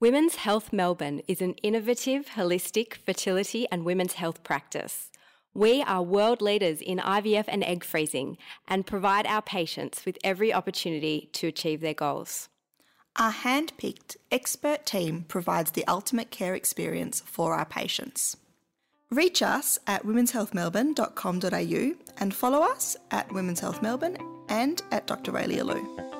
Women's Health Melbourne is an innovative, holistic fertility and women's health practice. We are world leaders in IVF and egg freezing and provide our patients with every opportunity to achieve their goals. Our hand picked expert team provides the ultimate care experience for our patients. Reach us at womenshealthmelbourne.com.au and follow us at Women's Health Melbourne and at Dr. Raelia Lew.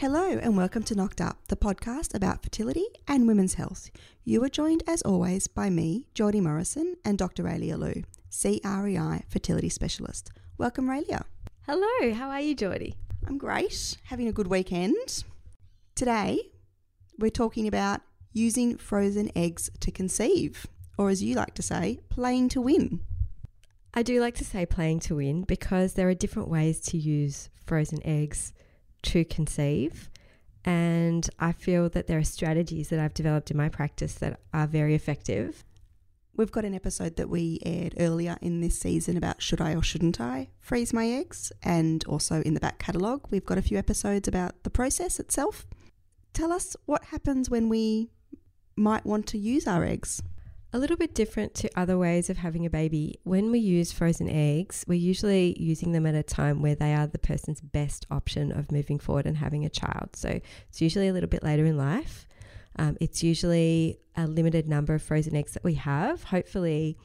Hello, and welcome to Knocked Up, the podcast about fertility and women's health. You are joined, as always, by me, Jordi Morrison, and Dr. Raelia Lew, CREI fertility specialist. Welcome, Raelia. Hello, how are you, Jordi? I'm great, having a good weekend. Today, we're talking about using frozen eggs to conceive, or as you like to say, playing to win. I do like to say playing to win because there are different ways to use frozen eggs to conceive. And I feel that there are strategies that I've developed in my practice that are very effective. We've got an episode that we aired earlier in this season about should I or shouldn't I freeze my eggs. And also in the back catalogue, we've got a few episodes about the process itself. Tell us what happens when we might want to use our eggs. A little bit different to other ways of having a baby. When we use frozen eggs, we're usually using them at a time where they are the person's best option of moving forward and having a child. So it's usually a little bit later in life. Um, it's usually a limited number of frozen eggs that we have. Hopefully,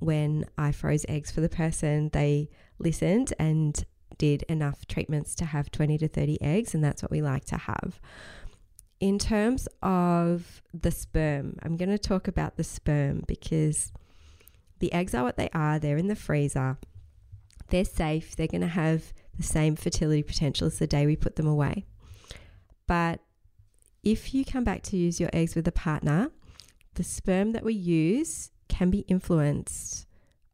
when I froze eggs for the person, they listened and did enough treatments to have 20 to 30 eggs, and that's what we like to have. In terms of the sperm, I'm going to talk about the sperm because the eggs are what they are. They're in the freezer. They're safe. They're going to have the same fertility potential as the day we put them away. But if you come back to use your eggs with a partner, the sperm that we use can be influenced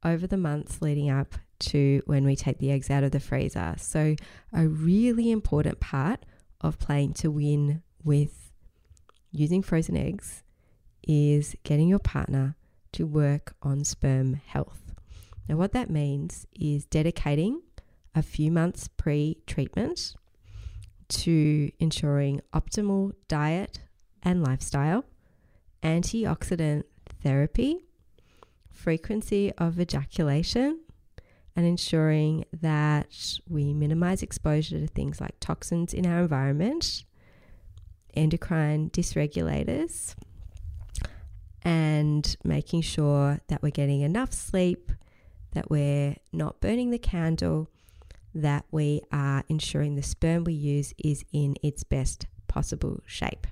over the months leading up to when we take the eggs out of the freezer. So, a really important part of playing to win with using frozen eggs is getting your partner to work on sperm health. Now, what that means is dedicating a few months pre treatment to ensuring optimal diet and lifestyle, antioxidant therapy, frequency of ejaculation, and ensuring that we minimize exposure to things like toxins in our environment endocrine dysregulators and making sure that we're getting enough sleep, that we're not burning the candle, that we are ensuring the sperm we use is in its best possible shape.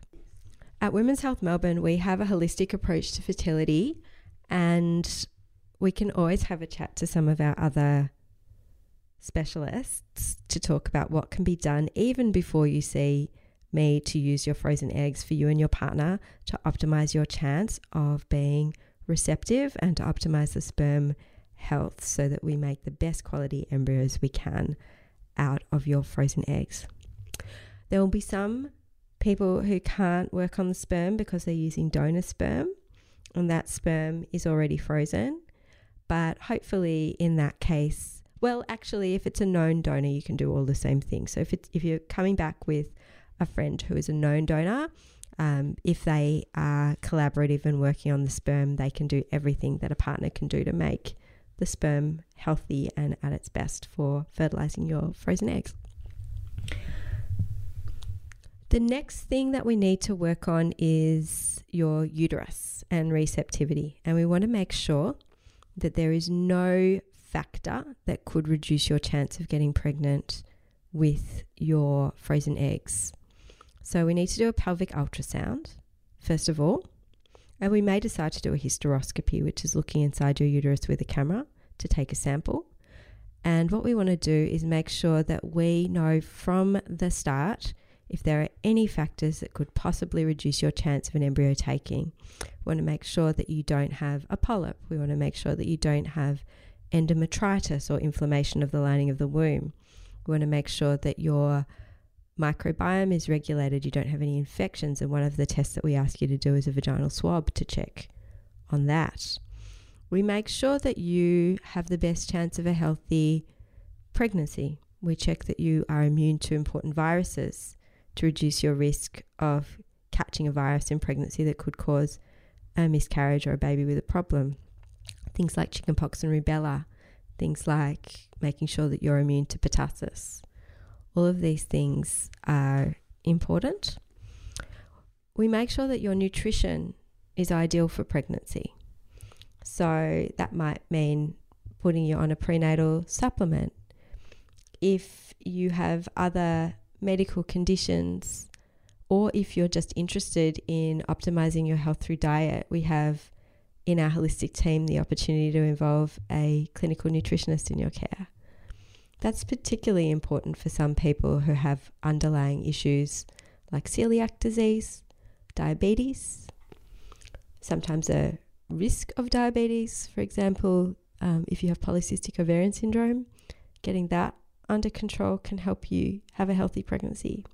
At Women's Health Melbourne, we have a holistic approach to fertility and we can always have a chat to some of our other specialists to talk about what can be done even before you see me to use your frozen eggs for you and your partner to optimize your chance of being receptive and to optimize the sperm health so that we make the best quality embryos we can out of your frozen eggs. There will be some people who can't work on the sperm because they're using donor sperm and that sperm is already frozen. But hopefully, in that case, well, actually, if it's a known donor, you can do all the same things. So if it's if you're coming back with a friend who is a known donor. Um, if they are collaborative and working on the sperm, they can do everything that a partner can do to make the sperm healthy and at its best for fertilizing your frozen eggs. The next thing that we need to work on is your uterus and receptivity. And we want to make sure that there is no factor that could reduce your chance of getting pregnant with your frozen eggs. So we need to do a pelvic ultrasound, first of all. And we may decide to do a hysteroscopy, which is looking inside your uterus with a camera to take a sample. And what we want to do is make sure that we know from the start if there are any factors that could possibly reduce your chance of an embryo taking. We want to make sure that you don't have a polyp. We want to make sure that you don't have endometritis or inflammation of the lining of the womb. We want to make sure that your microbiome is regulated, you don't have any infections, and one of the tests that we ask you to do is a vaginal swab to check on that. We make sure that you have the best chance of a healthy pregnancy. We check that you are immune to important viruses to reduce your risk of catching a virus in pregnancy that could cause a miscarriage or a baby with a problem. Things like chickenpox and rubella, things like making sure that you're immune to pertussis. All of these things are important. We make sure that your nutrition is ideal for pregnancy. So that might mean putting you on a prenatal supplement. If you have other medical conditions, or if you're just interested in optimizing your health through diet, we have in our holistic team the opportunity to involve a clinical nutritionist in your care. That's particularly important for some people who have underlying issues like celiac disease, diabetes, sometimes a risk of diabetes, for example, um, if you have polycystic ovarian syndrome, getting that under control can help you have a healthy pregnancy.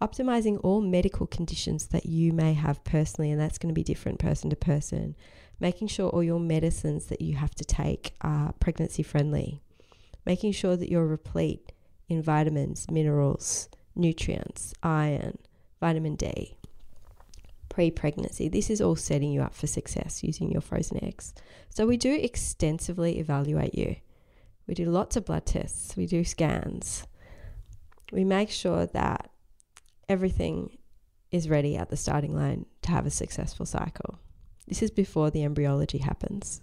Optimizing all medical conditions that you may have personally, and that's going to be different person to person. Making sure all your medicines that you have to take are pregnancy friendly making sure that you're replete in vitamins, minerals, nutrients, iron, vitamin D. Pre pregnancy, this is all setting you up for success using your frozen eggs. So, we do extensively evaluate you. We do lots of blood tests, we do scans. We make sure that everything is ready at the starting line to have a successful cycle. This is before the embryology happens.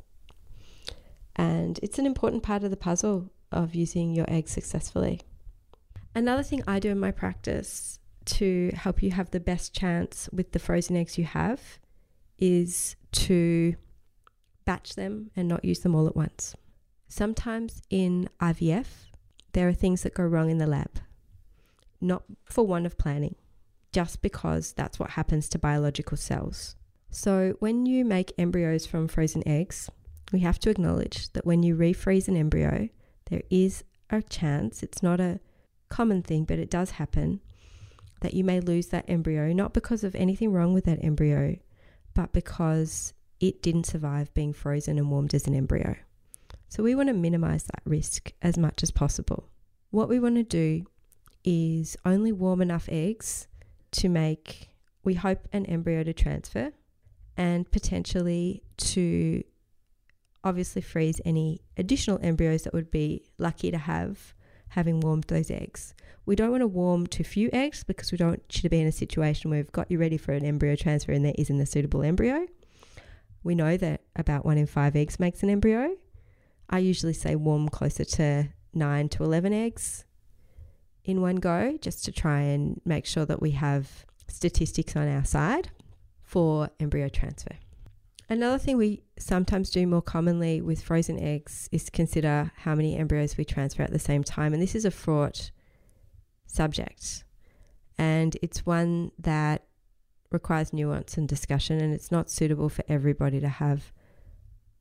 And it's an important part of the puzzle of using your eggs successfully. Another thing I do in my practice to help you have the best chance with the frozen eggs you have is to batch them and not use them all at once. Sometimes in IVF, there are things that go wrong in the lab, not for want of planning, just because that's what happens to biological cells. So, when you make embryos from frozen eggs, we have to acknowledge that when you refreeze an embryo, there is a chance, it's not a common thing, but it does happen, that you may lose that embryo, not because of anything wrong with that embryo, but because it didn't survive being frozen and warmed as an embryo. So we want to minimize that risk as much as possible. What we want to do is only warm enough eggs to make, we hope, an embryo to transfer and potentially to obviously freeze any additional embryos that would be lucky to have having warmed those eggs. We don't want to warm too few eggs because we don't to be in a situation where we've got you ready for an embryo transfer and there isn't a suitable embryo. We know that about one in five eggs makes an embryo. I usually say warm closer to nine to 11 eggs in one go just to try and make sure that we have statistics on our side for embryo transfer. Another thing we sometimes do more commonly with frozen eggs is consider how many embryos we transfer at the same time. And this is a fraught subject. And it's one that requires nuance and discussion, and it's not suitable for everybody to have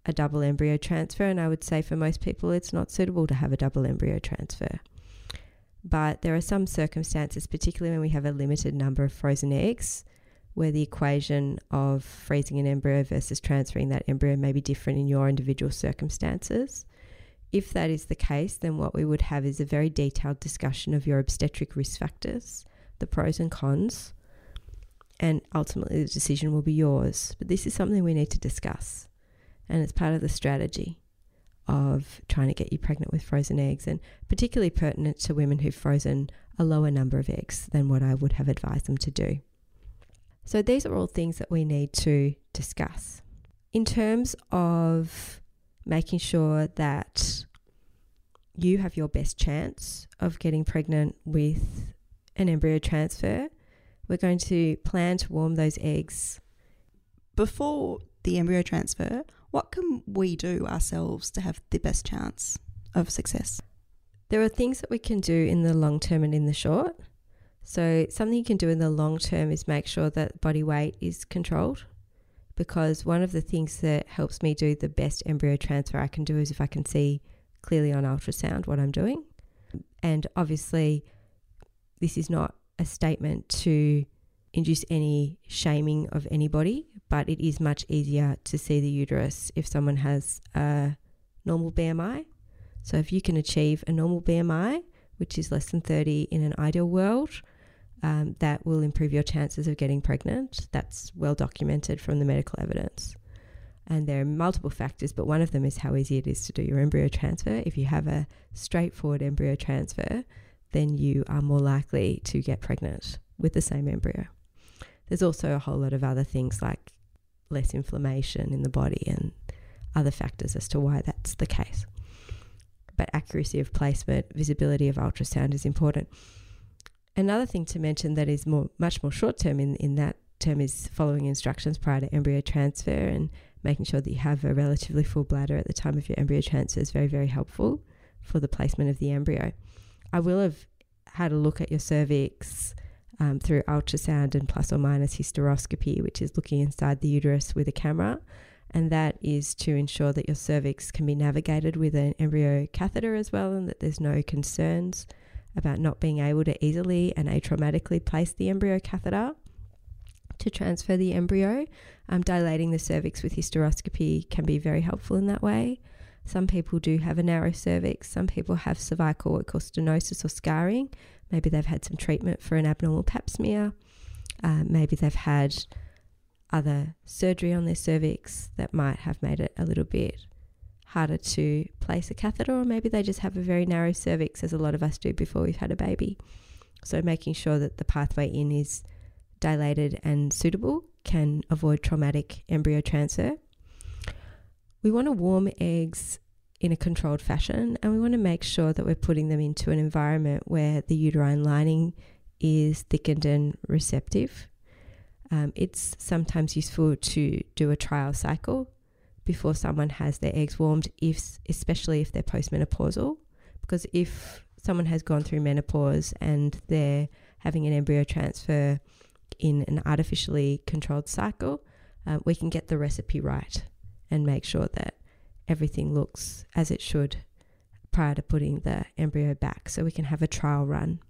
a double embryo transfer. And I would say for most people, it's not suitable to have a double embryo transfer. But there are some circumstances, particularly when we have a limited number of frozen eggs, where the equation of freezing an embryo versus transferring that embryo may be different in your individual circumstances. If that is the case, then what we would have is a very detailed discussion of your obstetric risk factors, the pros and cons, and ultimately the decision will be yours. But this is something we need to discuss, and it's part of the strategy of trying to get you pregnant with frozen eggs, and particularly pertinent to women who've frozen a lower number of eggs than what I would have advised them to do. So these are all things that we need to discuss. In terms of making sure that you have your best chance of getting pregnant with an embryo transfer, we're going to plan to warm those eggs. Before the embryo transfer, what can we do ourselves to have the best chance of success? There are things that we can do in the long term and in the short. So, something you can do in the long term is make sure that body weight is controlled. Because one of the things that helps me do the best embryo transfer I can do is if I can see clearly on ultrasound what I'm doing. And obviously, this is not a statement to induce any shaming of anybody, but it is much easier to see the uterus if someone has a normal BMI. So if you can achieve a normal BMI, which is less than 30 in an ideal world, um, that will improve your chances of getting pregnant. That's well documented from the medical evidence. And there are multiple factors, but one of them is how easy it is to do your embryo transfer. If you have a straightforward embryo transfer, then you are more likely to get pregnant with the same embryo. There's also a whole lot of other things like less inflammation in the body and other factors as to why that's the case. But accuracy of placement, visibility of ultrasound is important. Another thing to mention that is more much more short term in, in that term is following instructions prior to embryo transfer and making sure that you have a relatively full bladder at the time of your embryo transfer is very, very helpful for the placement of the embryo. I will have had a look at your cervix um, through ultrasound and plus or minus hysteroscopy, which is looking inside the uterus with a camera. And that is to ensure that your cervix can be navigated with an embryo catheter as well, and that there's no concerns about not being able to easily and atraumatically place the embryo catheter to transfer the embryo. Um, dilating the cervix with hysteroscopy can be very helpful in that way. Some people do have a narrow cervix. Some people have cervical we stenosis or scarring. Maybe they've had some treatment for an abnormal pap smear. Uh, maybe they've had other surgery on their cervix that might have made it a little bit harder to place a catheter, or maybe they just have a very narrow cervix, as a lot of us do before we've had a baby. So, making sure that the pathway in is dilated and suitable can avoid traumatic embryo transfer. We want to warm eggs in a controlled fashion and we want to make sure that we're putting them into an environment where the uterine lining is thickened and receptive. Um, it's sometimes useful to do a trial cycle before someone has their eggs warmed, if especially if they're postmenopausal, because if someone has gone through menopause and they're having an embryo transfer in an artificially controlled cycle, uh, we can get the recipe right and make sure that everything looks as it should prior to putting the embryo back. So we can have a trial run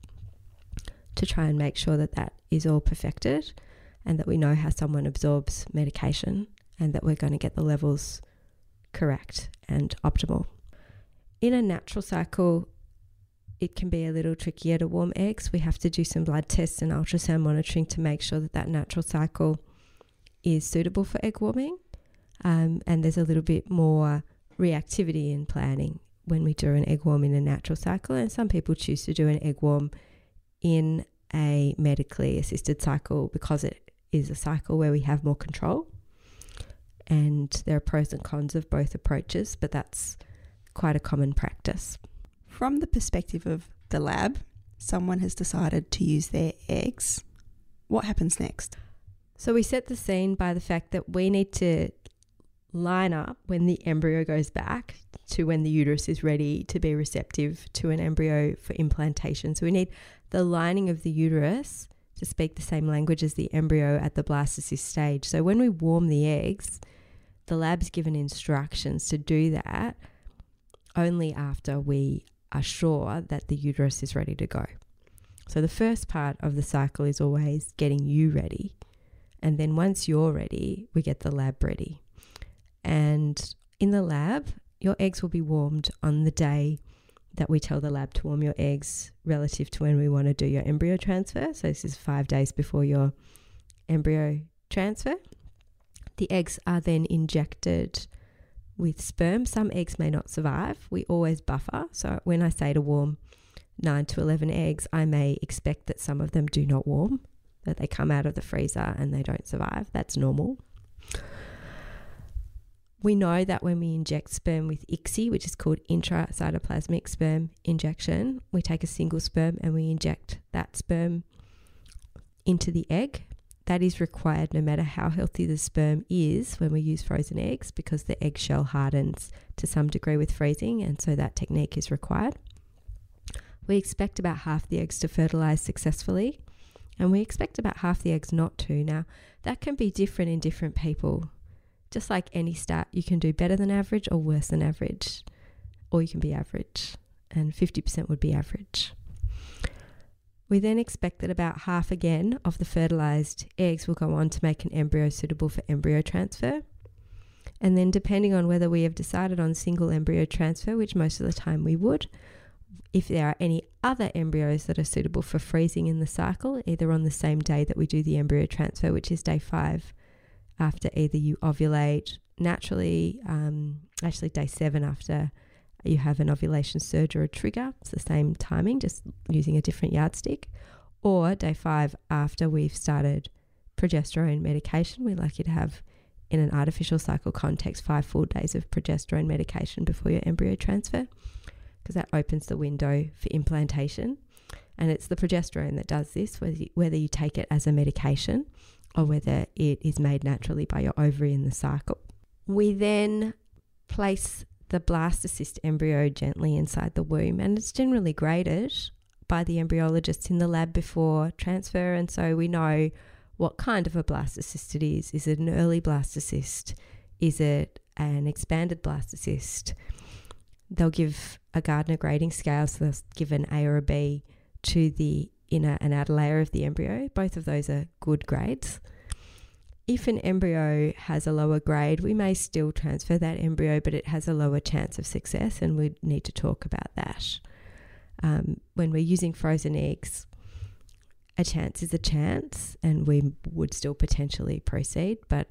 to try and make sure that that is all perfected and that we know how someone absorbs medication and that we're going to get the levels correct and optimal. In a natural cycle, it can be a little trickier to warm eggs. We have to do some blood tests and ultrasound monitoring to make sure that that natural cycle is suitable for egg warming. Um, and there's a little bit more reactivity in planning when we do an egg warm in a natural cycle. And some people choose to do an egg warm in a medically assisted cycle because it is a cycle where we have more control. And there are pros and cons of both approaches, but that's quite a common practice. From the perspective of the lab, someone has decided to use their eggs. What happens next? So we set the scene by the fact that we need to line up when the embryo goes back to when the uterus is ready to be receptive to an embryo for implantation. So we need the lining of the uterus to speak the same language as the embryo at the blastocyst stage. So when we warm the eggs, the lab's given instructions to do that only after we are sure that the uterus is ready to go. So the first part of the cycle is always getting you ready. And then once you're ready, we get the lab ready. And in the lab, your eggs will be warmed on the day that we tell the lab to warm your eggs relative to when we want to do your embryo transfer. So this is five days before your embryo transfer. The eggs are then injected with sperm, some eggs may not survive. We always buffer. So when I say to warm 9 to 11 eggs, I may expect that some of them do not warm, that they come out of the freezer and they don't survive. That's normal. We know that when we inject sperm with ICSI, which is called intracytoplasmic sperm injection, we take a single sperm and we inject that sperm into the egg that is required no matter how healthy the sperm is when we use frozen eggs because the eggshell hardens to some degree with freezing, and so that technique is required. We expect about half the eggs to fertilize successfully, and we expect about half the eggs not to. Now, that can be different in different people. Just like any stat, you can do better than average or worse than average, or you can be average, and 50% would be average. We then expect that about half again of the fertilized eggs will go on to make an embryo suitable for embryo transfer. And then, depending on whether we have decided on single embryo transfer, which most of the time we would, if there are any other embryos that are suitable for freezing in the cycle, either on the same day that we do the embryo transfer, which is day five, after either you ovulate naturally, um, actually, day seven after you have an ovulation surge or a trigger, it's the same timing, just using a different yardstick, or day five after we've started progesterone medication, we like you to have in an artificial cycle context five full days of progesterone medication before your embryo transfer because that opens the window for implantation. And it's the progesterone that does this, whether you, whether you take it as a medication or whether it is made naturally by your ovary in the cycle. We then place the blastocyst embryo gently inside the womb, and it's generally graded by the embryologists in the lab before transfer. And so we know what kind of a blastocyst it is. Is it an early blastocyst? Is it an expanded blastocyst? They'll give a Gardner grading scale, so they'll give an A or a B to the inner and outer layer of the embryo. Both of those are good grades. If an embryo has a lower grade, we may still transfer that embryo, but it has a lower chance of success, and we need to talk about that. Um, when we're using frozen eggs, a chance is a chance, and we would still potentially proceed, but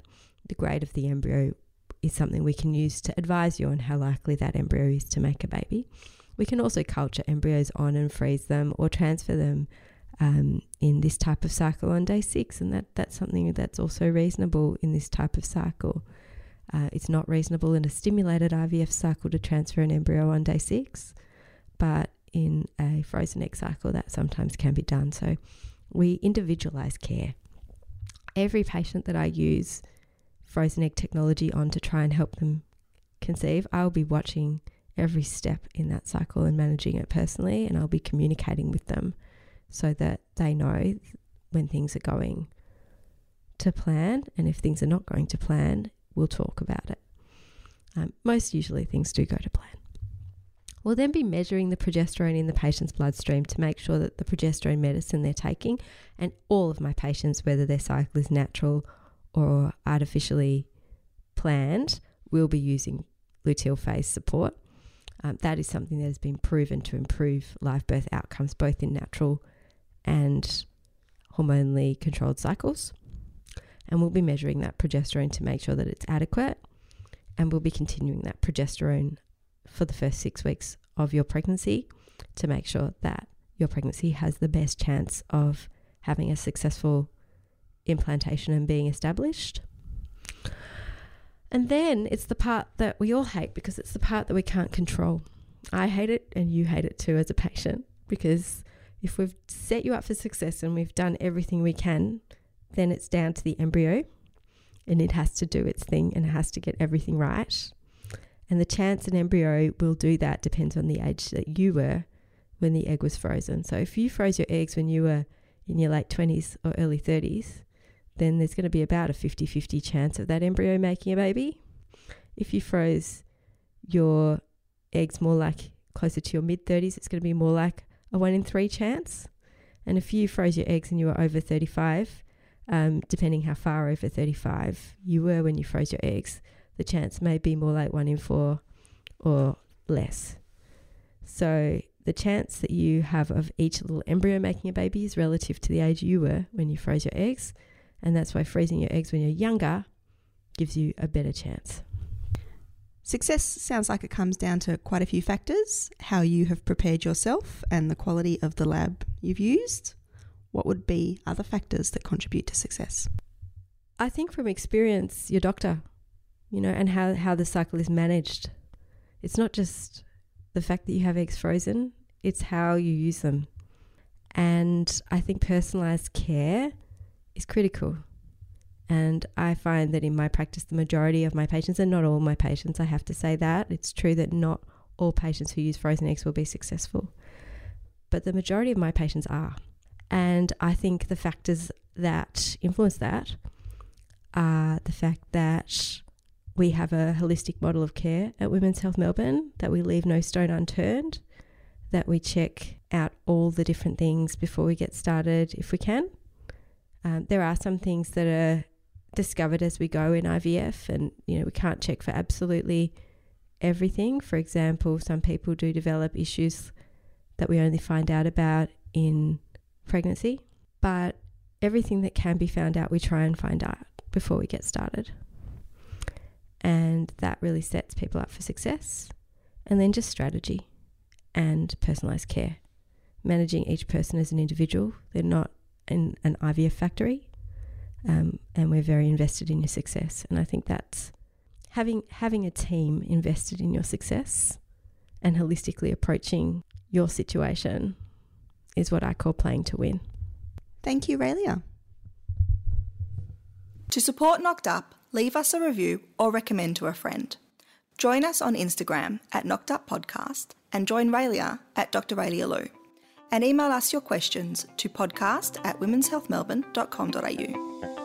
the grade of the embryo is something we can use to advise you on how likely that embryo is to make a baby. We can also culture embryos on and freeze them or transfer them um, in this type of cycle on day six, and that, that's something that's also reasonable in this type of cycle. Uh, it's not reasonable in a stimulated IVF cycle to transfer an embryo on day six, but in a frozen egg cycle, that sometimes can be done. So we individualize care. Every patient that I use frozen egg technology on to try and help them conceive, I'll be watching every step in that cycle and managing it personally, and I'll be communicating with them so that they know when things are going to plan, and if things are not going to plan, we'll talk about it. Um, most usually, things do go to plan. We'll then be measuring the progesterone in the patient's bloodstream to make sure that the progesterone medicine they're taking, and all of my patients, whether their cycle is natural or artificially planned, will be using luteal phase support. Um, that is something that has been proven to improve live birth outcomes both in natural and hormonally controlled cycles. And we'll be measuring that progesterone to make sure that it's adequate. And we'll be continuing that progesterone for the first six weeks of your pregnancy to make sure that your pregnancy has the best chance of having a successful implantation and being established. And then it's the part that we all hate because it's the part that we can't control. I hate it and you hate it too as a patient because if we've set you up for success and we've done everything we can, then it's down to the embryo and it has to do its thing and it has to get everything right. And the chance an embryo will do that depends on the age that you were when the egg was frozen. So if you froze your eggs when you were in your late 20s or early 30s, then there's going to be about a 50 50 chance of that embryo making a baby. If you froze your eggs more like closer to your mid 30s, it's going to be more like a one in three chance. And if you froze your eggs and you were over 35, um, depending how far over 35 you were when you froze your eggs, the chance may be more like one in four or less. So the chance that you have of each little embryo making a baby is relative to the age you were when you froze your eggs. And that's why freezing your eggs when you're younger gives you a better chance. Success sounds like it comes down to quite a few factors how you have prepared yourself and the quality of the lab you've used. What would be other factors that contribute to success? I think from experience, your doctor you know, and how, how the cycle is managed. It's not just the fact that you have eggs frozen, it's how you use them. And I think personalized care is critical. And I find that in my practice, the majority of my patients, and not all my patients, I have to say that, it's true that not all patients who use frozen eggs will be successful. But the majority of my patients are. And I think the factors that influence that are the fact that we have a holistic model of care at Women's Health Melbourne that we leave no stone unturned, that we check out all the different things before we get started if we can. Um, there are some things that are discovered as we go in IVF, and you know we can't check for absolutely everything. For example, some people do develop issues that we only find out about in pregnancy, but everything that can be found out, we try and find out before we get started. And that really sets people up for success. And then just strategy and personalized care. Managing each person as an individual. They're not in an IVF factory. Um, and we're very invested in your success. And I think that's having having a team invested in your success and holistically approaching your situation is what I call playing to win. Thank you, Raelia. To support Knocked Up, leave us a review or recommend to a friend. Join us on Instagram at Knocked Up Podcast and join Raelia at Dr. Raelia Lew. And email us your questions to podcast at womenshealthmelbourne.com.au.